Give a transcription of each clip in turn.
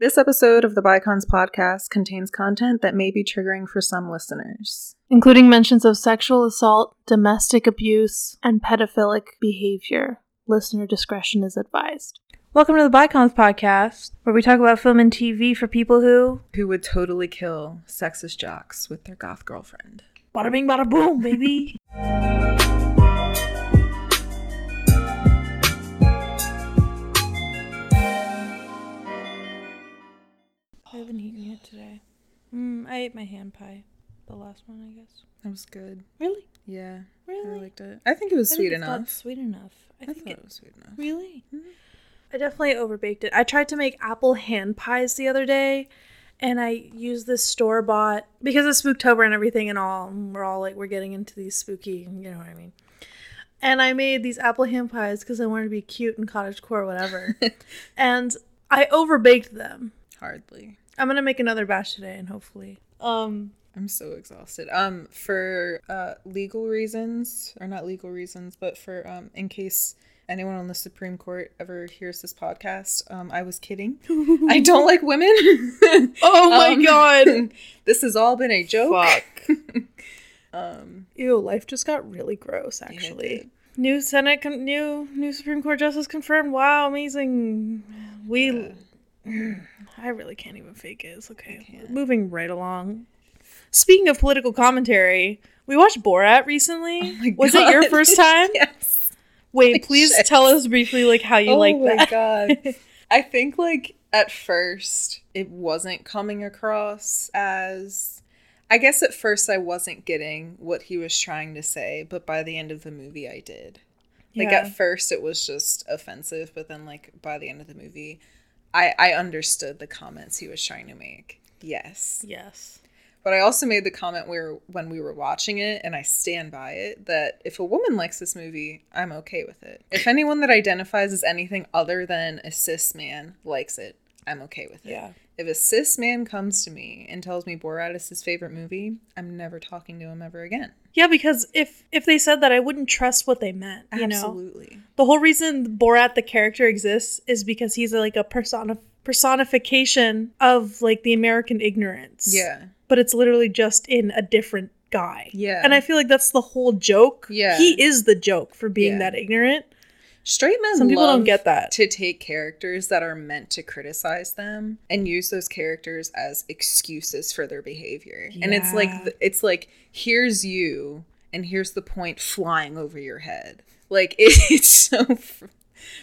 This episode of the Bicons podcast contains content that may be triggering for some listeners. including mentions of sexual assault, domestic abuse, and pedophilic behavior. Listener discretion is advised. Welcome to the Bicons podcast, where we talk about film and TV for people who Who would totally kill sexist jocks with their goth girlfriend? bada bing bada boom, baby. I haven't eaten yet today. Mm, I ate my hand pie, the last one, I guess. That was good. Really? Yeah, Really? I liked it. I think it was I sweet think it's not enough. Sweet enough. I, I, think thought it it was sweet enough. Really? Mhm. I definitely overbaked it. I tried to make apple hand pies the other day and I used this store bought because it's Spooktober and everything and all. and We're all like, we're getting into these spooky, you know what I mean. And I made these apple hand pies because I wanted to be cute and cottagecore, whatever. and I overbaked them. Hardly. I'm gonna make another batch today and hopefully. Um, I'm so exhausted. Um, for uh legal reasons, or not legal reasons, but for um, in case anyone on the Supreme Court ever hears this podcast, um, I was kidding. I don't like women. Oh my Um, God. this has all been a joke. Fuck. um, Ew, life just got really gross. yeah, it Actually, did. new Senate, con- new new Supreme Court justice confirmed. Wow, amazing. We, I really can't even fake it. It's okay. moving right along. Speaking of political commentary, we watched Borat recently. Oh Was it your first time? yes. Wait, please Shit. tell us briefly like how you oh like that. Oh my god. I think like at first it wasn't coming across as I guess at first I wasn't getting what he was trying to say, but by the end of the movie I did. Like Yeah. at first it was just offensive, but then like by the end of the movie I I understood the comments he was trying to make. Yes. Yes. But I also made the comment where when we were watching it, and I stand by it, that if a woman likes this movie, I'm okay with it. If anyone that identifies as anything other than a cis man likes it, I'm okay with it. Yeah. If a cis man comes to me and tells me Borat is his favorite movie, I'm never talking to him ever again. Yeah, because if if they said that, I wouldn't trust what they meant. You know. Absolutely. The whole reason Borat the character exists is because he's like a persona personification of like the American ignorance. Yeah. But it's literally just in a different guy. Yeah. And I feel like that's the whole joke. Yeah. He is the joke for being Yeah. that ignorant. Straight men Some people don't get that. to take characters that are meant to criticize them and use those characters as excuses for their behavior. And it's like it's like here's you and here's the point flying over your head. Like it's so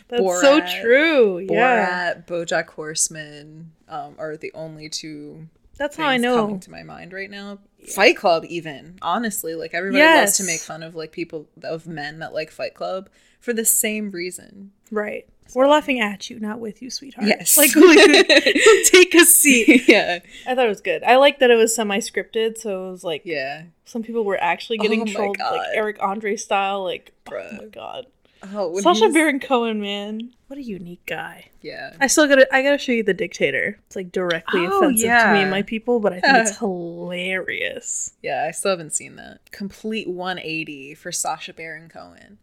That's so true. Yeah. Borat, BoJack Horseman um, are the only two That's how I know. coming to my mind right now. Fight Club, even honestly, like everybody loves to make fun of like people of men that like Fight Club for the same reason. Right. We're laughing at you, not with you, sweetheart. Yes. Like, like take a seat. yeah, I thought it was good. I like that it was semi scripted, so it was like yeah. some people were actually getting Oh trolled, like Eric Andre style. Like, Bruh. oh my god, Oh, Sacha Baron Cohen, man, what a unique guy. Yeah, I still gotta, I gotta show you the Dictator. It's like directly Oh, offensive to me and my people, but I think it's hilarious. yeah. I still haven't seen that. Complete 180 for Sacha Baron Cohen.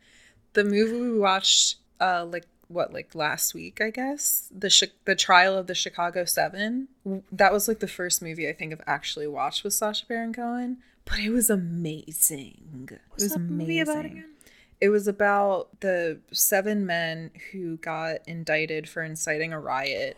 The movie we watched, uh, like what, like last week, I guess. The Chi- the trial of the Chicago Seven. That was like the first movie I think I've actually watched with Sacha Baron Cohen. But it was amazing. What's it was that movie about again? It was about the seven men who got indicted for inciting a riot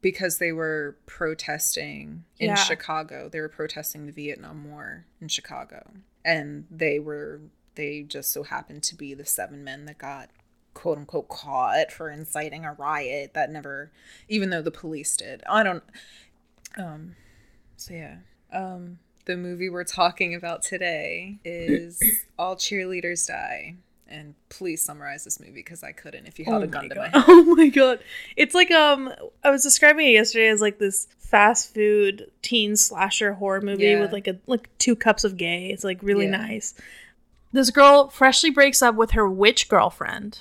because they were protesting in Yeah. Chicago. They were protesting the Vietnam War in Chicago. And they were they just so happened to be the seven men that got quote unquote caught for inciting a riot that never even though the police did. I don't um so yeah. Um the movie we're talking about today is All Cheerleaders Die. And please summarize this movie because I couldn't if you held a gun to my head. Oh my god. It's like um I was describing it yesterday as like this fast food teen slasher horror movie Yeah. with like a like two cups of gay. It's like really Yeah. nice. This girl freshly breaks up with her witch girlfriend.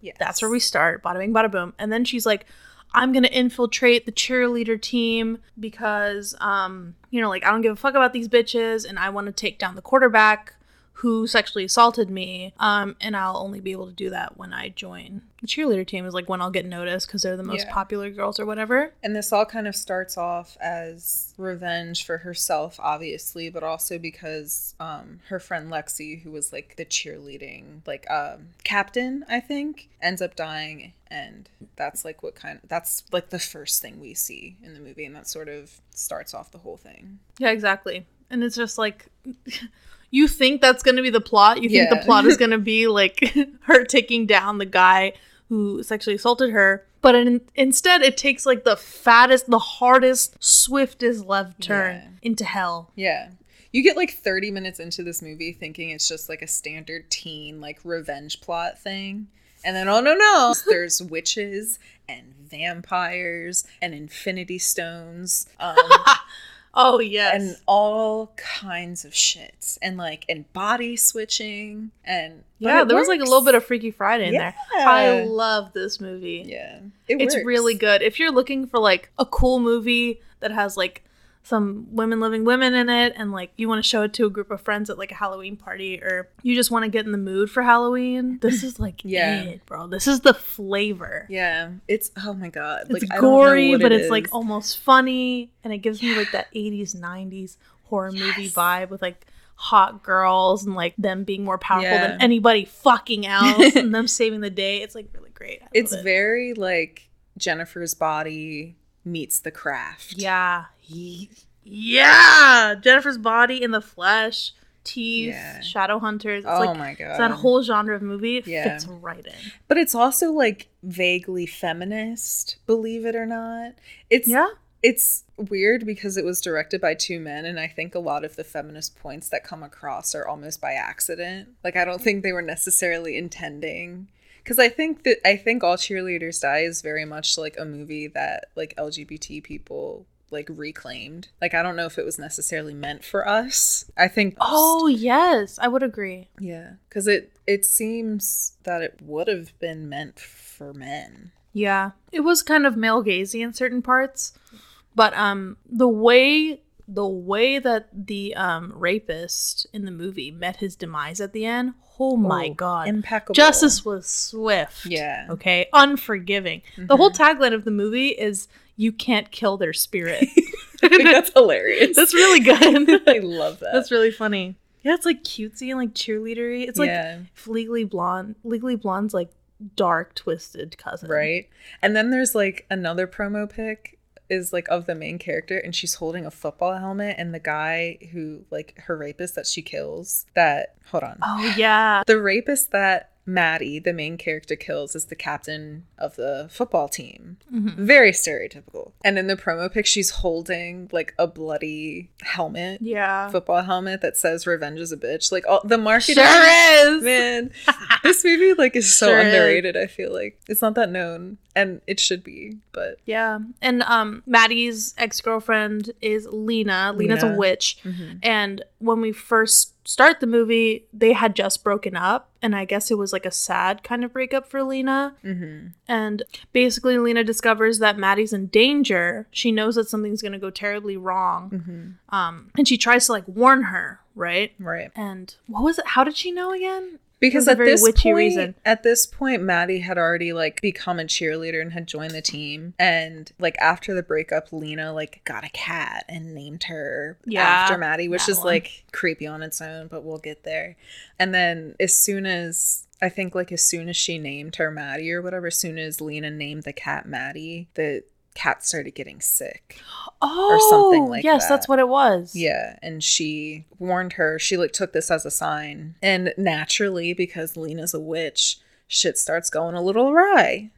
Yes. That's where we start. Bada bing, bada boom. And then she's like, I'm gonna infiltrate the cheerleader team because, um, you know, like I don't give a fuck about these bitches, and I want to take down the quarterback, who sexually assaulted me. Um, and I'll only be able to do that when I join the cheerleader team. Is like when I'll get noticed because they're the most Yeah. popular girls or whatever. And this all kind of starts off as revenge for herself, obviously, but also because um, her friend Lexi, who was like the cheerleading like um, captain, I think, ends up dying, and that's like what kind. of, that's like the first thing we see in the movie, and that sort of starts off the whole thing. Yeah, exactly. And it's just like you think that's going to be the plot. You think Yeah. the plot is going to be like her taking down the guy who sexually assaulted her. But in, instead, it takes like the fattest, the hardest, swiftest left turn Yeah. into hell. Yeah. You get like 30 minutes into this movie thinking it's just like a standard teen, like revenge plot thing. And then, oh no, no, there's witches and vampires and infinity stones um, Oh, yes. and all kinds of shit. And like, and body switching. And yeah, there was like a little bit of Freaky Friday in there. I love this movie. Yeah. It it's works. really good. If you're looking for like a cool movie that has like some women living women in it and like you want to show it to a group of friends at like a Halloween party or you just want to get in the mood for Halloween, this is like Yeah. it, bro. This is the flavor. Yeah. It's, oh my God. It's like, I don't know gory, but it it's like almost funny and it gives me like that 80s, 90s horror movie vibe with like hot girls and like them being more powerful Yeah. than anybody fucking else and them saving the day. It's like really great. It's it. very like Jennifer's body meets the craft. Yeah. Yeah. Jennifer's body in the flesh, teeth, Yeah. shadow hunters. It's oh like my god. it's that whole genre of movie it Yeah. fits right in. but it's also like vaguely feminist, believe it or not. It's Yeah. it's weird because it was directed by two men and I think a lot of the feminist points that come across are almost by accident. Like I don't think they were necessarily intending because I think that I think All Cheerleaders Die is very much like a movie that like LGBT people like reclaimed. Like I don't know if it was necessarily meant for us. I think Oh yes, I would agree. yeah, because it it seems that it would have been meant for men. Yeah. It was kind of male gazy in certain parts. But um the way the way that the um rapist in the movie met his demise at the end, oh my Oh, god. impeccable Justice was swift. Yeah. Okay. Unforgiving. The whole tagline of the movie is you can't kill their spirit. I think that's hilarious. That's really good. I love that. That's really funny. Yeah, it's like cutesy and like cheerleadery. It's like yeah, Legally Blonde. Legally Blonde's like dark, twisted cousin. right. And then there's like another promo pic is like of the main character and she's holding a football helmet and the guy who like her rapist that she kills that hold on. Oh yeah. The rapist that Maddie, the main character, kills is the captain of the football team. Mm-hmm. Very stereotypical. And in the promo pic, she's holding like a bloody helmet, Yeah. football helmet that says "Revenge is a bitch." Like all the marketing, Sure is. man. this movie like is so Sure is. underrated. I feel like it's not that known, and it should be. But Yeah. And um Maddie's ex-girlfriend is Lena. Lena's a Lena. witch. And when we first start the movie, they had just broken up. And I guess it was like a sad kind of breakup for Lena. mm-hmm. And basically, Lena discovers that Maddie's in danger. She knows that something's going to go terribly wrong. Mm-hmm. Um, and she tries to like warn her, right? right. And what was it? How did she know again? Because at this point, reason. at this point, Maddie had already like become a cheerleader and had joined the team. And like after the breakup, Lena like got a cat and named her Yeah, after Maddie, which is one. like creepy on its own, but we'll get there. And then as soon as I think like as soon as she named her Maddie or whatever, as soon as Lena named the cat Maddie, the cat started getting sick. Oh, something like yes, that. that's what it was. Yeah, and she warned her. She like took this as a sign, and naturally, because Lena's a witch, shit starts going a little awry.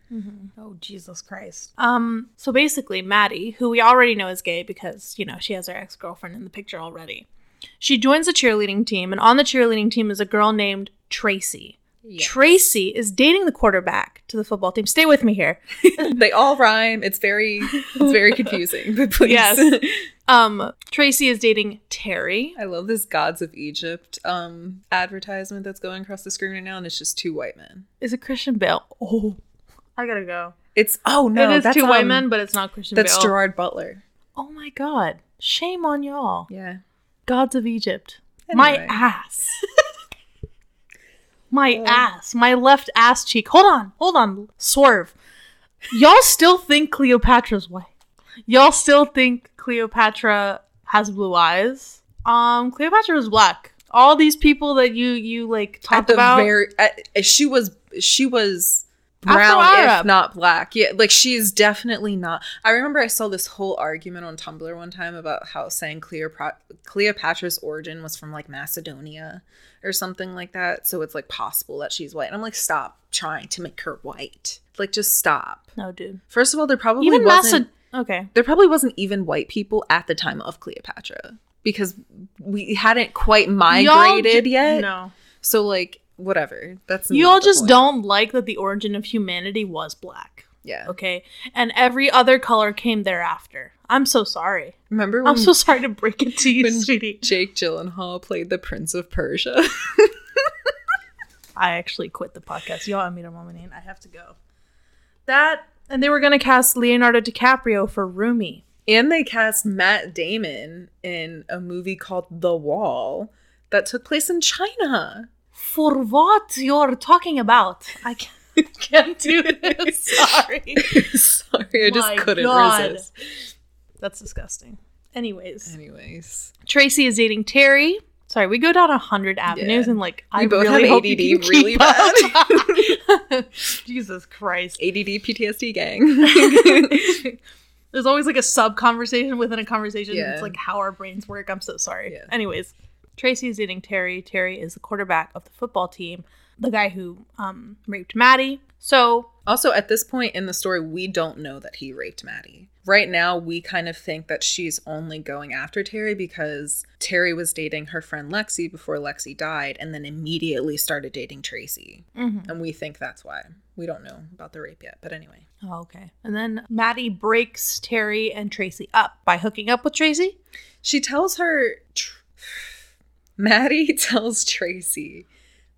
Oh Jesus Christ. Um. So basically, Maddie, who we already know is gay because you know she has her ex girlfriend in the picture already, she joins the cheerleading team, and on the cheerleading team is a girl named Tracy. Tracy is dating the quarterback to the football team. Stay with me here. they all rhyme. It's very, it's very confusing. But please, Yes. Um, Tracy is dating Terry. I love this Gods of Egypt um advertisement that's going across the screen right now, and it's just two white men. Is it Christian Bale? Oh, I gotta go. It's oh no, it is that's two white um, men, but it's not Christian That's Bale. Gerard Butler. oh my god. Shame on y'all. Yeah. Gods of Egypt. My ass. My ass, my left ass cheek. Hold on, hold on. Swerve. Y'all still think Cleopatra's white. Y'all still think Cleopatra has blue eyes. Um, Cleopatra was black. All these people that you you like At talk the about. very, at, she was she was brown, if Afro-Arab. not black. Yeah, like she's definitely not. I remember I saw this whole argument on Tumblr one time about how saying Cleopatra Cleopatra's origin was from like Macedonia or something like that. So it's like possible that she's white. And I'm like, stop trying to make her white. Like, just stop. no, dude. First of all, there probably Even wasn't. Maced. Okay. there probably wasn't even white people at the time of Cleopatra because we hadn't quite migrated yet. No. So like whatever. That's You all just point. don't like that the origin of humanity was black. Yeah. Okay. And every other color came thereafter. I'm so sorry. Remember when I'm so sorry to break it to you, when sweetie. Jake Gyllenhaal played the Prince of Persia? I actually quit the podcast. Y'all, I made a moment. I have to go. That and they were gonna cast Leonardo DiCaprio for Rumi. and they cast Matt Damon in a movie called The Wall that took place in China. For what you're talking about? I can't, can't do this. Sorry. Sorry, I just My couldn't God. resist. That's disgusting. Anyways, Anyways, Tracy is dating Terry. Sorry, we go down a hundred avenues Yeah. and like I both really have hope you ADD really up. Jesus Christ. ADD PTSD gang. There's always like a sub conversation within a conversation. Yeah. It's like how our brains work. I'm so sorry. Yeah. Anyways, Tracy is dating Terry. Terry is the quarterback of the football team, the guy who um, raped Maddie. So Also, at this point in the story, we don't know that he raped Maddie. Right now, we kind of think that she's only going after Terry because Terry was dating her friend Lexi before Lexi died and then immediately started dating Tracy. mhm. And we think that's why. We don't know about the rape yet. But anyway. oh, okay. And then Maddie breaks Terry and Tracy up by hooking up with Tracy. She tells her, tr- Maddie tells Tracy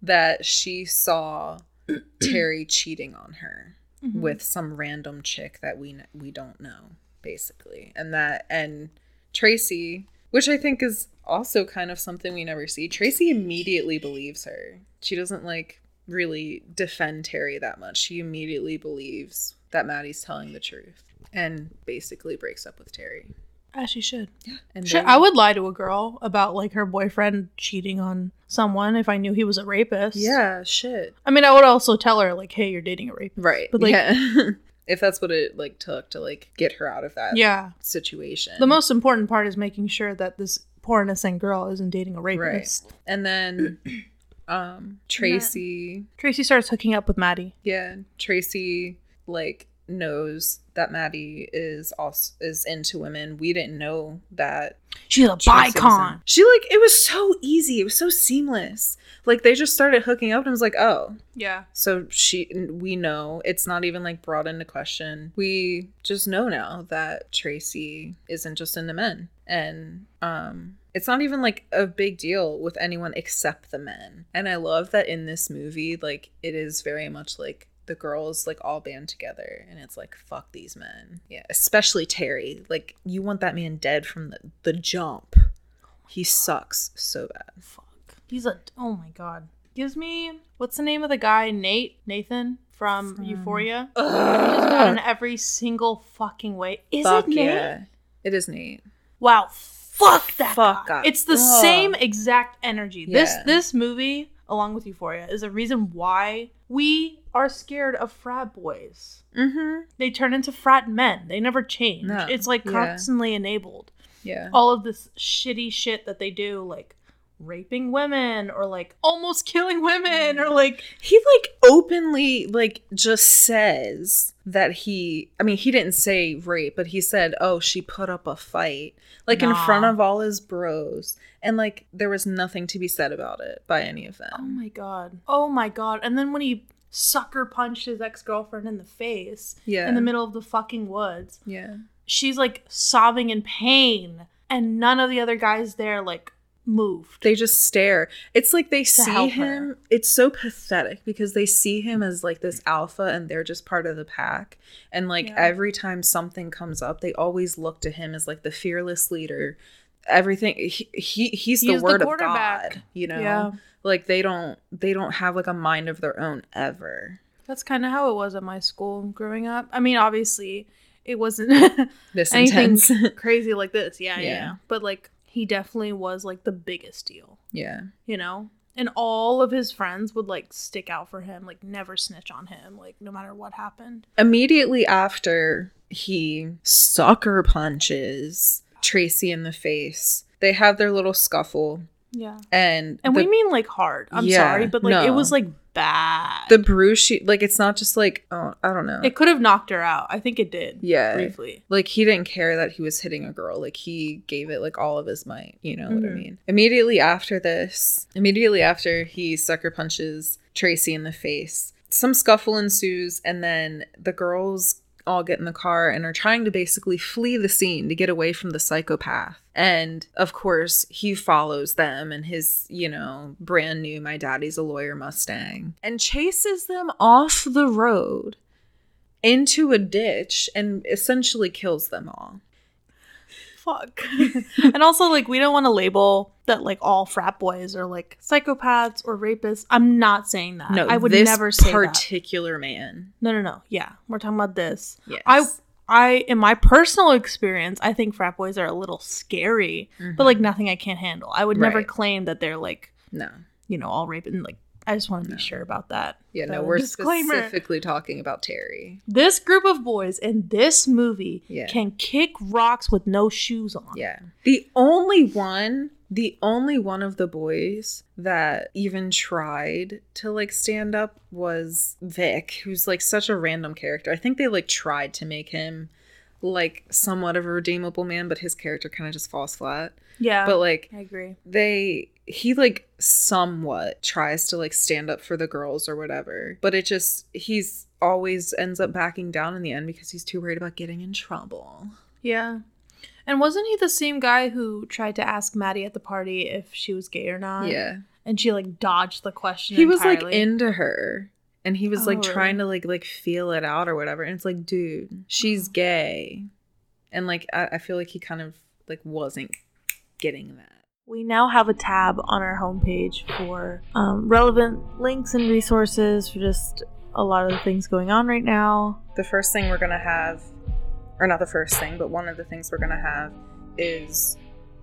that she saw Terry cheating on her. Mm-hmm. with some random chick that we we don't know basically and that and tracy which i think is also kind of something we never see tracy immediately believes her she doesn't like really defend terry that much she immediately believes that maddie's telling the truth and basically breaks up with terry As she should. Yeah. And Sure, then- I would lie to a girl about like her boyfriend cheating on someone if I knew he was a rapist. yeah shit I mean, I would also tell her like, "Hey, you're dating a rapist." right But, like- yeah if that's what it like took to like get her out of that Yeah. situation The most important part is making sure that this poor innocent girl isn't dating a rapist. Right. rapist. And then um Tracy Tracy starts hooking up with Maddie. yeah, Tracy like knows that Maddie is also is into women. We didn't know that She's a Tracy was in- bicon. She like it was so easy. It was so seamless. Like they just started hooking up and it was like, "Oh, Yeah. so she we know it's not even like brought into question we just know now that tracy isn't just into men and um it's not even like a big deal with anyone except the men and i love that in this movie like it is very much like the girls like all band together and it's like fuck these men yeah especially terry like you want that man dead from the, the jump he sucks so bad Fuck. He's a. Oh my god. Gives me. What's the name of the guy? Nate. Nathan from, From- Euphoria. He's got in every single fucking way. Is fuck it Nate? yeah it is nate Wow. Fuck that. Fuck guy. up. It's the Ugh. same exact energy. This this movie, along with Euphoria, is a reason why we are scared of frat boys. mm-hmm They turn into frat men. They never change. No. It's like Yeah. constantly enabled. yeah All of this shitty shit that they do, like raping women or like almost killing women or mm. like he like openly like just says that he i mean he didn't say rape but he said oh she put up a fight like in front of all his bros and like there was nothing to be said about it by any of them. oh my god. Oh my god. And then when he sucker punched his ex-girlfriend in the face yeah in the middle of the fucking woods. yeah she's like sobbing in pain and none of the other guys there like moved they just stare it's like they see him her. it's so pathetic because they see him as like this alpha and they're just part of the pack and like Yeah. every time something comes up they always look to him as like the fearless leader everything he, he he's the He's the word of. God, you know. Yeah. Like they don't they don't have like a mind of their own ever. That's kind of how it was at my school growing up. I mean, obviously, it wasn't This anything intense. crazy like this. Yeah, yeah, Yeah. But like, he definitely was like the biggest deal, yeah. you know? And all of his friends would like stick out for him, like never snitch on him, like no matter what happened. Immediately after he sucker punches Tracy in the face, they have their little scuffle Yeah. and And the, we mean like hard. I'm Yeah, sorry, but like it was like bad. the bruise she like it's not just like oh I don't know. it could have knocked her out. I think it did. Yeah. Briefly. like he didn't care that he was hitting a girl like he gave it like all of his might you know what i Mhm. mean immediately after this immediately after he sucker punches tracy in the face some scuffle ensues and then the girls all get in the car and are trying to basically flee the scene to get away from the psychopath and of course he follows them in his you know brand new my daddy's a lawyer mustang and chases them off the road into a ditch and essentially kills them all. Fuck. and also, like, we don't want to label that like all frat boys are like psychopaths or rapists. I'm not saying that. No, I would this never say that. particular man. No, no, no. Yeah, we're talking about this. Yes. I, I, in my personal experience, I think frat boys are a little scary, but like mm-hmm. nothing I can't handle. I would never claim that they're like, no. you know, all raping. Like, I just want to No. be sure about that. Yeah, no, we're disclaimer. specifically talking about Terry. This group of boys in this movie Yeah. can kick rocks with no shoes on. Yeah. The only one, the only one of the boys that even tried to like stand up was Vic, who's like such a random character. I think they like tried to make him like somewhat of a redeemable man, but his character kind of just falls flat. Yeah, But like I agree. they he like somewhat tries to like stand up for the girls or whatever but it just he's always ends up backing down in the end because he's too worried about getting in trouble Yeah. And wasn't he the same guy who tried to ask Maddie at the party if she was gay or not? yeah And she like dodged the question. he was like into her and he was like Oh, trying to like like feel it out or whatever and it's like dude she's oh. gay and like I, I feel like he kind of like wasn't getting that We now have a tab on our homepage for um, relevant links and resources for just a lot of the things going on right now. the first thing we're gonna have or not the first thing but one of the things we're gonna have is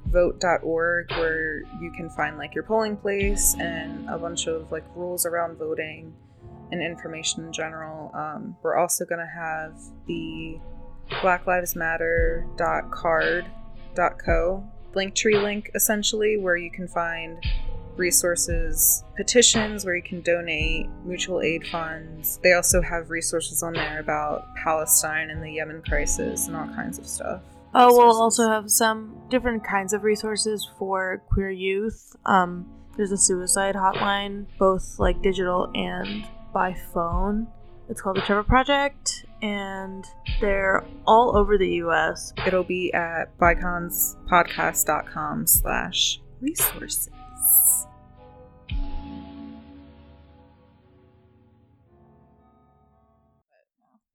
vote.org where you can find like your polling place and a bunch of like rules around voting and information in general um, we're also gonna have the black lives matter.carrd.co linktree link essentially where you can find resources, petitions where you can donate, mutual aid funds. They also have resources on there about Palestine and the Yemen crisis and all kinds of stuff. Oh, we'll also have some different kinds of resources for queer youth. Um, there's a suicide hotline, both like digital and by phone. It's called the Trevor Project, and they're all over the U.S. It'll be at byconspodcast.com slash resources.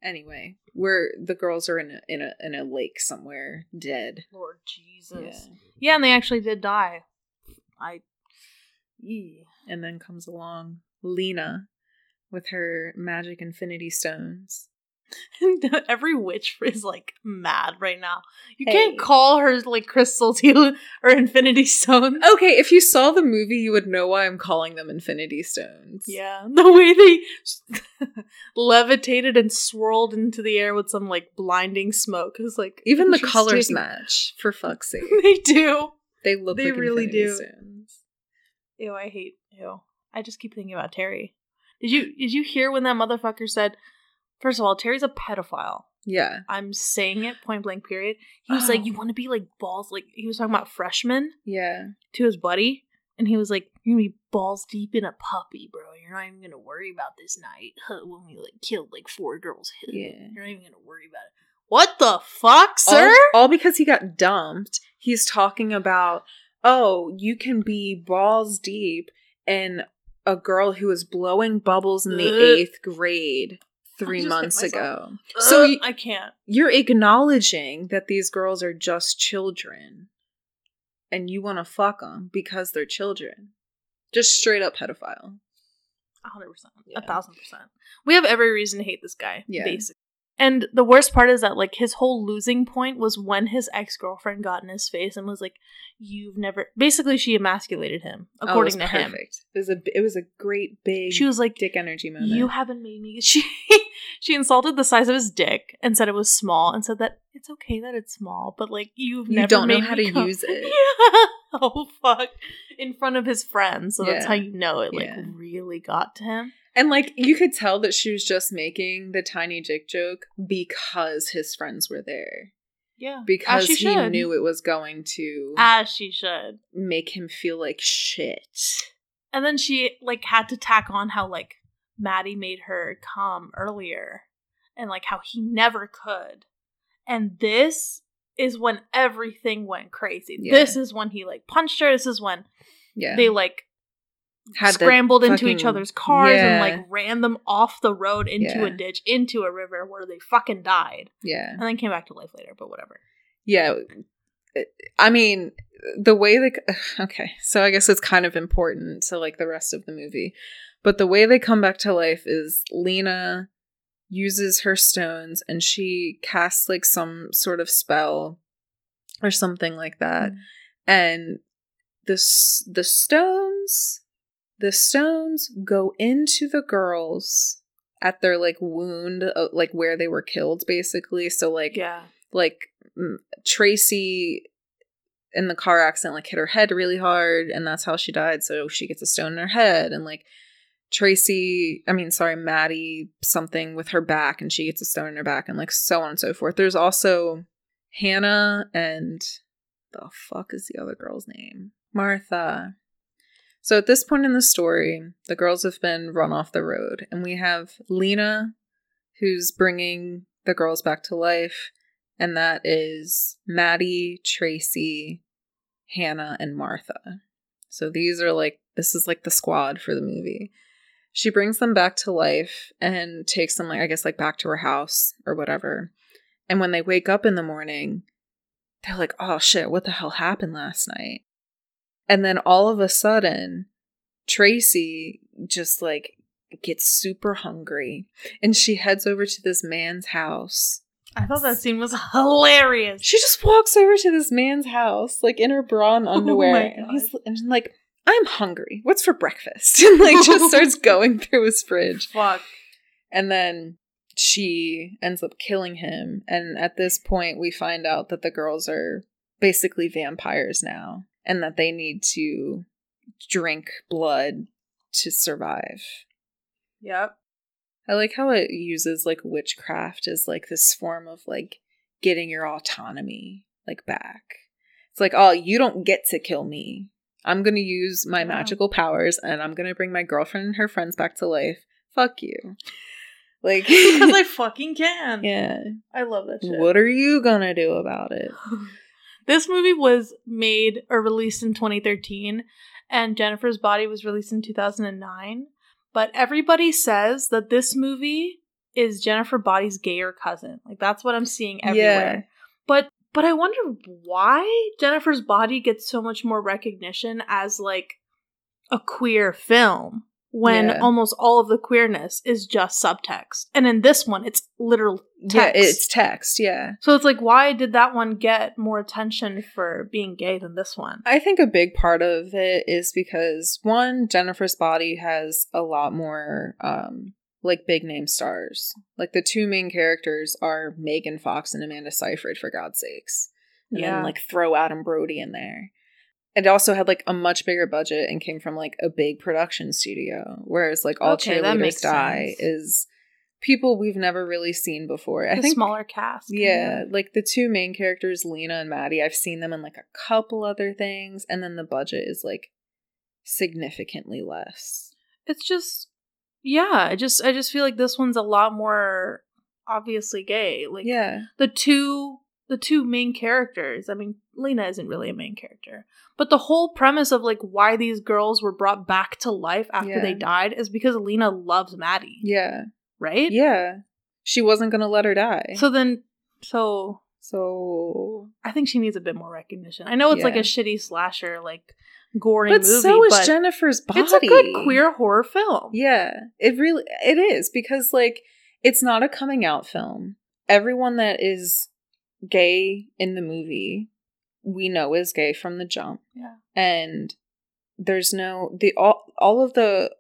Anyway, where the girls are in a in a in a lake somewhere, dead. Lord Jesus. Yeah. Yeah, and they actually did die. I. And then comes along Lena with her magic infinity stones. Every witch is like mad right now. You Hey. can't call her like crystals you or infinity stones. Okay, if you saw the movie, you would know why I'm calling them infinity stones. Yeah, the way they levitated and swirled into the air with some like blinding smoke is like Even the colors match, for fuck's sake. they do. They look They like really infinity do. stones. Ew, I hate ew. I just keep thinking about Terry. Did you did you hear when that motherfucker said? First of all, Terry's a pedophile. Yeah. I'm saying it point blank. Period. He was like, Oh. "You want to be like balls?" Like he was talking about freshmen Yeah. to his buddy, and he was like, "You're gonna be balls deep in a puppy, bro. You're not even gonna worry about this night huh, when we like killed like four girls. huh. Yeah. You're not even gonna worry about it." What the fuck, sir? All, all because he got dumped. He's talking about, oh, you can be balls deep in a girl who was blowing bubbles in the Ugh. eighth grade three months ago. Ugh, So you, I can't. you're acknowledging that these girls are just children. and you want to fuck them because they're children. Just straight up pedophile. A hundred percent. Yeah. A thousand percent. We have every reason to hate this guy. Yeah. Basically. And the worst part is that like his whole losing point was when his ex girlfriend got in his face and was like, "You've never." Basically, she emasculated him, Oh, it according was to him. perfect. It was a it was a great big She was like, dick energy moment. "You haven't made me." She she insulted the size of his dick and said it was small and said that it's okay that it's small, but like you've never made You never don't know how to come- use it. Yeah. Oh fuck! In front of his friends, so that's how you know it like Yeah. really got to him. And like you could tell that she was just making the tiny dick joke because his friends were there. Yeah, Because he should. knew it was going to as she should. make him feel like shit. And then she like had to tack on how like Maddie made her come earlier and like how he never could. And this is when everything went crazy. Yeah. This is when he like punched her. This is when Yeah. they like Had scrambled into each other's cars and like ran them off the road into a ditch, into a river where they fucking died. Yeah. And then came back to life later, but whatever. Yeah. Uh, I mean, the way they okay, so I guess it's kind of important to like the rest of the movie. But the way they come back to life is Lena uses her stones and she casts like some sort of spell or something like that. Mm. And the the stones the stones go into the girls at their like wound uh, like where they were killed basically. So like Yeah. like mm, Tracy in the car accident like hit her head really hard and that's how she died so she gets a stone in her head and like Tracy I mean sorry Maddie something with her back and she gets a stone in her back and like so on and so forth there's also Hannah and the fuck is the other girl's name Martha so at this point in the story the girls have been run off the road and we have Lena who's bringing the girls back to life and that is Maddie, Tracy, Hannah, and Martha. So these are like, this is like the squad for the movie. She brings them back to life and takes them, like, I guess, like back to her house or whatever. And when they wake up in the morning, they're like, oh shit, what the hell happened last night? And then all of a sudden, Tracy just like gets super hungry and she heads over to this man's house I thought that scene was hilarious. she just walks over to this man's house, like in her bra and Oh underwear, my and he's and like, "I'm hungry. What's for breakfast?" And like just starts going through his fridge, Fuck. and then she ends up killing him. And at this point, we find out that the girls are basically vampires now, and that they need to drink blood to survive. Yep. I like how it uses like witchcraft as like this form of like getting your autonomy like back. It's like, oh, you don't get to kill me. I'm gonna use my Yeah. magical powers and I'm gonna bring my girlfriend and her friends back to life. Fuck you. Like because I fucking can. Yeah. I love that shit. What are you gonna do about it? this movie was made or released in 2013, and Jennifer's Body was released in 2009. But everybody says that this movie is Jennifer Body's gayer cousin. Like that's what I'm seeing everywhere. But but I wonder why Jennifer's Body gets so much more recognition as like a queer film when Yeah. almost all of the queerness is just subtext. And in this one it's literal text. Yeah, it's text, yeah. So it's like, why did that one get more attention for being gay than this one? I think a big part of it is because one, Jennifer's body has a lot more um like big name stars. Like the two main characters are Megan Fox and Amanda Seyfried for God's sakes. And Yeah. then like throw Adam Brody in there. It also had like a much bigger budget and came from like a big production studio. Whereas like All Okay, Cheerleaders Die sense. is people we've never really seen before. I think smaller cast. yeah, like the two main characters, Lena and Maddie, I've seen them in like a couple other things, and then the budget is like significantly less. It's just, yeah. I just, I just feel like this one's a lot more obviously gay. Like Yeah, the two, the two main characters. I mean, Lena isn't really a main character, but the whole premise of like why these girls were brought back to life after Yeah. they died is because Lena loves Maddie, yeah, right? yeah. She wasn't gonna let her die. So then, so So, I think she needs a bit more recognition. I know it's like a shitty slasher, like gory but movie, so is but Jennifer's body. it's a good queer horror film. Yeah, it really it is because like it's not a coming out film. Everyone that is gay in the movie, we know is gay from the jump. Yeah. And there's no the all all of the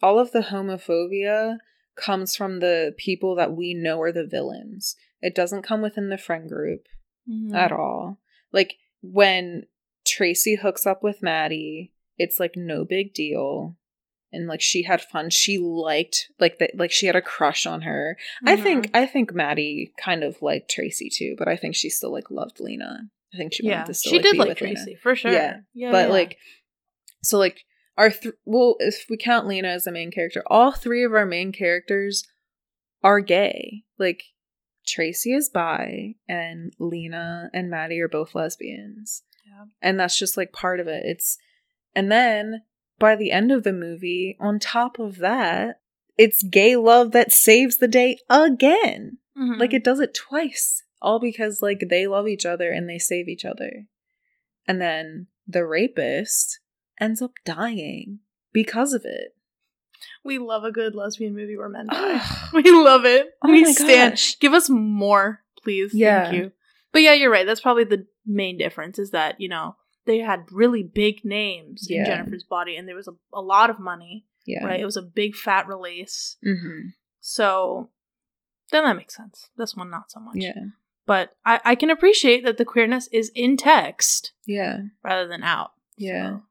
all of the homophobia comes from the people that we know are the villains. It doesn't come within the friend group Mhm. at all. Like when Tracy hooks up with Maddie, it's like no big deal. And like she had fun. She liked like that like she had a crush on her. I think. I think Maddie kind of liked Tracy too, but I think she still like loved Lena. I think she wanted yeah, to still she like, did like with Lena. Tracy for sure. Yeah, yeah but yeah. like so like our th- well if we count Lena as a main character, all three of our main characters are gay. Like Tracy is bi and Lena and Maddie are both lesbians. Yeah. And that's just like part of it. It's and then by the end of the movie, on top of that, it's gay love that saves the day again. Mhm. Like it does it twice. All because like they love each other and they save each other. And then the rapist ends up dying because of it. We love a good lesbian movie where men die. We love it. Oh we stand. gosh. Give us more, please. Yeah. Thank you. But yeah, you're right. That's probably the main difference is that, you know, they had really big names Yeah. in Jennifer's body and there was a, a lot of money, Yeah. right? It was a big fat release. Mm-hmm. So then that makes sense. This one, not so much. Yeah. But I, I can appreciate that the queerness is in text Yeah. rather than out. Yeah. So,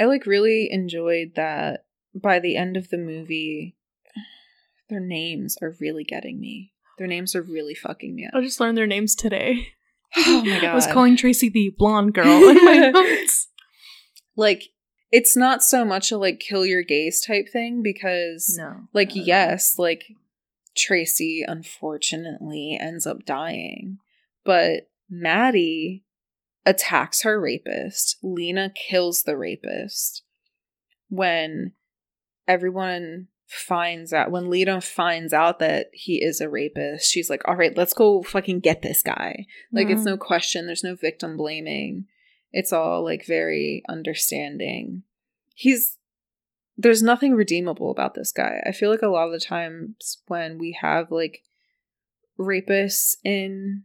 I like really enjoyed that by the end of the movie their names are really getting me. Their names are really fucking me up. I just learned their names today. Oh my I was calling Tracy the blonde girl in my notes. Like it's not so much a like kill your gays type thing because No. like yes, like Tracy unfortunately ends up dying, but Maddie attacks her rapist. Lena kills the rapist. When everyone finds out when Lita finds out that he is a rapist, she's like, "All right, let's go fucking get this guy." Like it's Mhm. no question, there's no victim blaming. It's all like very understanding. He's there's nothing redeemable about this guy. I feel like a lot of the times when we have like rapists in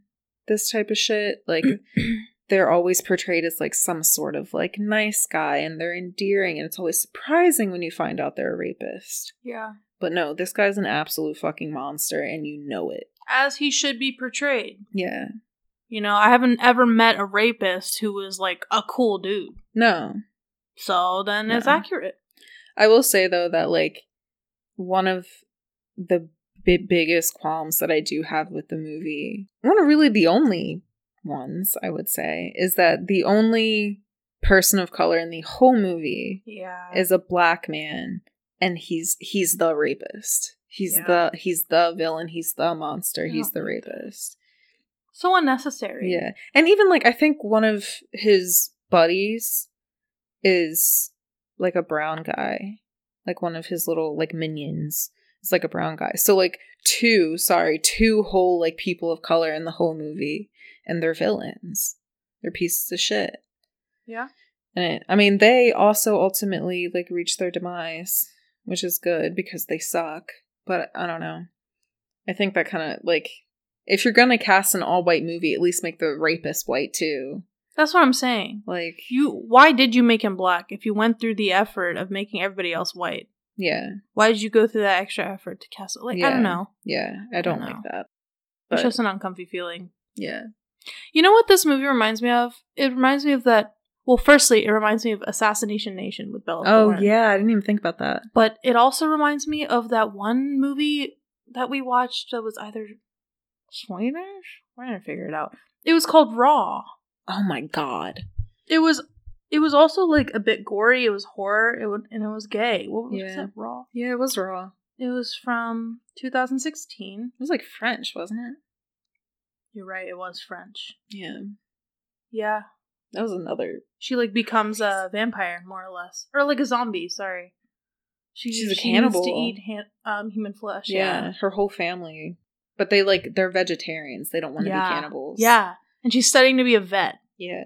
this type of shit, like they're always portrayed as like some sort of like nice guy and they're endearing and it's always surprising when you find out they're a rapist. Yeah. But no, this guy's an absolute fucking monster and you know it. As he should be portrayed. Yeah. You know, I haven't ever met a rapist who was like a cool dude. No. So then it's accurate. I will say though that like one of the bi- biggest qualms that I do have with the movie, one of really the only ones I would say, is that the only person of color in the whole movie Yeah. is a black man and he's he's the rapist. He's Yeah. the he's the villain, he's the monster, he's the rapist. so unnecessary. Yeah. And even like I think one of his buddies is like a brown guy. Like one of his little like minions is like a brown guy. So like two, sorry, two whole like people of color in the whole movie and they're villains. They're pieces of shit. Yeah. And it, I mean, they also ultimately like reach their demise, which is good because they suck. But I don't know. I think that kind of like if you're gonna cast an all white movie, at least make the rapist white too. That's what I'm saying. Like, You why did you make him black if you went through the effort of making everybody else white? Yeah, Why did you go through that extra effort to cast it? Like I don't know. yeah, I don't know. like that. It's But just an uncomfy feeling. yeah, You know what this movie reminds me of? It reminds me of that. Well, firstly, it reminds me of Assassination Nation with Bella. oh Thorne. yeah, I didn't even think about that. But it also reminds me of that one movie that we watched that was either Swedish. We're gonna figure it out. It was called Raw. Oh my god, It was. It was also like a bit gory. It was horror. It would, and it was gay. What was Yeah. it? Raw. yeah, it was raw. It was from 2016. It was like French, wasn't it? You're right. It was French. Yeah, Yeah. that was another. She like becomes a vampire, more or less, or like a zombie. Sorry. She, She's a she cannibal. to eat han- um, human flesh. Yeah, her whole family But they like they're vegetarians. They don't want to Yeah. be cannibals. Yeah. And she's studying to be a vet. Yeah.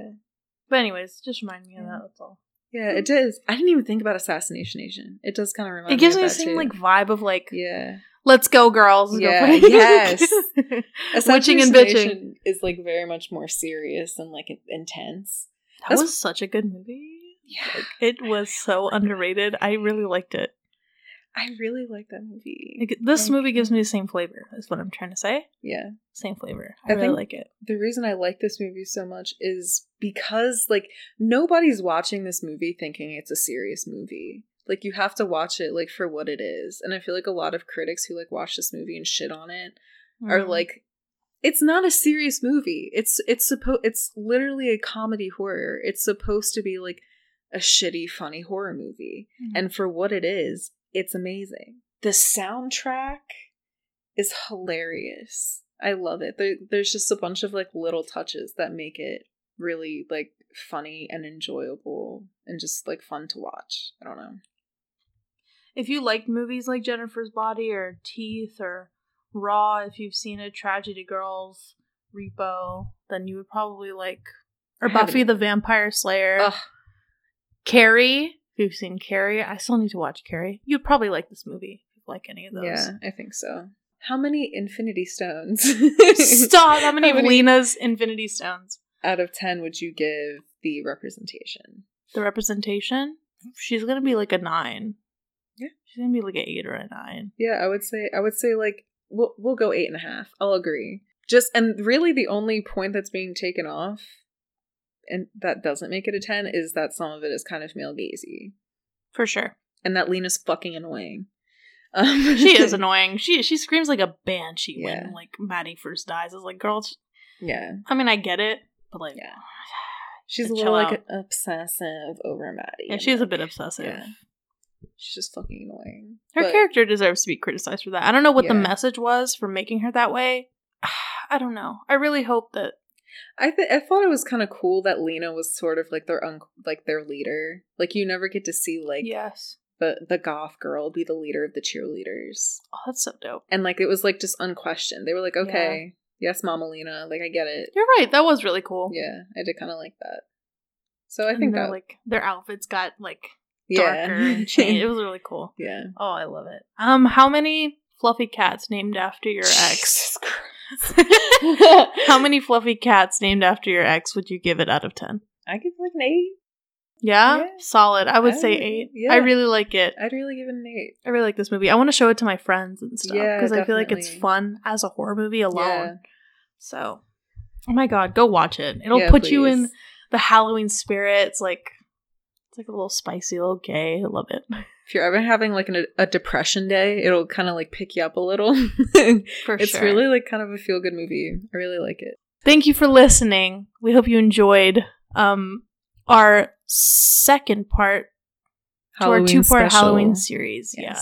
But anyways, just remind me of that. That's all. Yeah, it does. I didn't even think about Assassination Nation. It does kind of remind me. It gives me me the same too. like vibe of like, Yeah. let's go, girls. Let's go Yeah, for yes. Witching and Assassination bitching. Is like very much more serious and like intense. That That's- was such a good movie. Yeah. It was so underrated. I really liked it. I really like that movie. Like, this Thank movie gives me the same flavor. Is what I'm trying to say. Yeah. Same flavor. I, I really like it. the reason I like this movie so much is because like nobody's watching this movie thinking it's a serious movie. Like you have to watch it like for what it is. And I feel like a lot of critics who like watch this movie and shit on it are Mm. like it's not a serious movie. It's it's supposed it's literally a comedy horror. It's supposed to be like a shitty funny horror movie. Mhm. And for what it is, it's amazing. The soundtrack is hilarious. I love it. There, there's just a bunch of like little touches that make it really like funny and enjoyable and just like fun to watch. I don't know. if you liked movies like Jennifer's Body or Teeth or Raw, if you've seen a Tragedy Girls, Repo, then you would probably like or Buffy the Vampire Slayer, Ugh, Carrie. You've seen Carrie, I still need to watch Carrie. You'd probably like this movie like any of those. yeah, I think so. How many Infinity Stones? Stop! How many How many- Lena's Infinity Stones? out of ten would you give the representation? The representation? She's gonna be like a nine. Yeah. She's gonna be like an eight or a nine. Yeah, I would say I would say like we'll we'll go eight and a half. I'll agree. Just and really the only point that's being taken off and that doesn't make it a ten is that some of it is kind of male gazy. For sure. And that Lena's fucking annoying. Um, She is annoying. She she screams like a banshee Yeah. when like Maddie first dies. It's like, girl, Yeah. I mean, I get it, but like, Yeah. She's a little like out. obsessive over Maddie. Yeah, she's a like, bit obsessive. yeah. She's just fucking annoying. Her But- character deserves to be criticized for that. I don't know what the message was for making her that way. I don't know. I really hope that I th- I thought it was kind of cool that Lena was sort of like their un- like their leader. Like you never get to see like yes. the the goth girl be the leader of the cheerleaders. Oh, that's so dope. And like it was like just unquestioned. They were like, "Okay, yes, Mama Lena, like I get it." You're right. That was really cool. Yeah, I did kind of like that. So I And think that like their outfits got like yeah. darker and changed. It was really cool. yeah. Oh, I love it. Um, how many fluffy cats named after your ex? How many fluffy cats named after your ex would you give it out of ten? I give it like an eight. Yeah, Yeah. solid. I would I say eight. yeah. I really like it. I'd really give it an eight. I really like this movie. I want to show it to my friends and stuff Yeah, because I feel like it's fun as a horror movie alone. So, oh my god, go watch it. It'll put you in the Halloween spirit. It's like it's like a little spicy, little gay. I love it. If you're ever having like an, a depression day, it'll kind of like pick you up a little. For it's sure. really like kind of a feel good movie. I really like it. Thank you for listening. We hope you enjoyed um our second part to our two part. Halloween series. Yeah.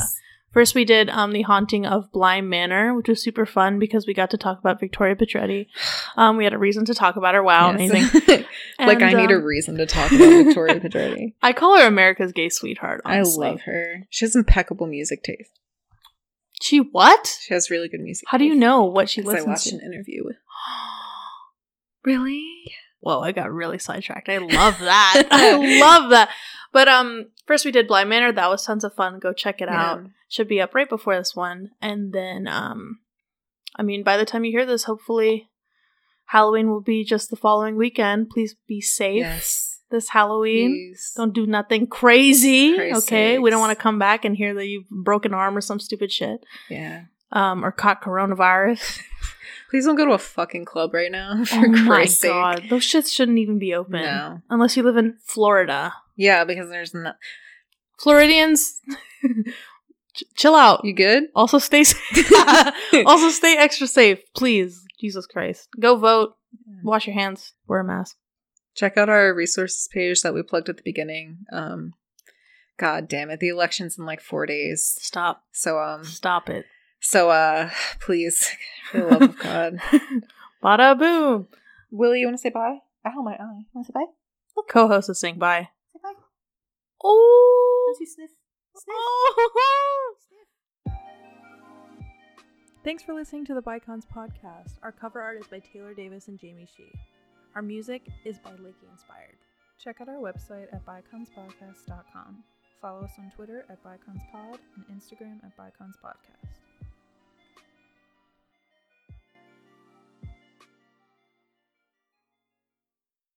First, we did um, the haunting of Bly Manor, which was super fun because we got to talk about Victoria Pedretti. Um, we had a reason to talk about her. Wow, Yes. amazing! like I And, need a um, reason to talk about Victoria Pedretti. I call her America's gay sweetheart. Honestly. I love her. She has impeccable music taste. She what? She has really good music. How do you know what she 'Cause I listens watched to? an interview with. really? Whoa, I got really sidetracked. I love that. I love that. But um, first we did Bly Manor. That was tons of fun. Go check it out. Should be up right before this one. And then um, I mean, by the time you hear this, hopefully Halloween will be just the following weekend. Please be safe Yes. this Halloween. Please. Don't do nothing crazy. Christ's okay, we don't want to come back and hear that you've broken arm or some stupid shit. Yeah. Um, or caught coronavirus. Please don't go to a fucking club right now. For oh my Christ's sake. god, those shits shouldn't even be open No. unless you live in Florida. Yeah, because there's no. Floridians, ch- chill out. You good? Also stay safe. also stay extra safe, please. Jesus Christ. Go vote. Wash your hands. Wear a mask. Check out our resources page that we plugged at the beginning. Um, God damn it, the election's in like four days. Stop. So um, Stop it. So uh, please, for the love of God, Bada boom. Willie, you want to say bye? Ow, my eye. Want to say bye? Co-host is saying bye. Say bye. Oh. you sniff? Oh. Thanks for listening to the Bicons podcast. Our cover art is by Taylor Davis and Jamie Shee. Our music is by Lakey Inspired. Check out our website at biconspodcast.com. Follow us on Twitter at biconspod and Instagram at biconspodcast.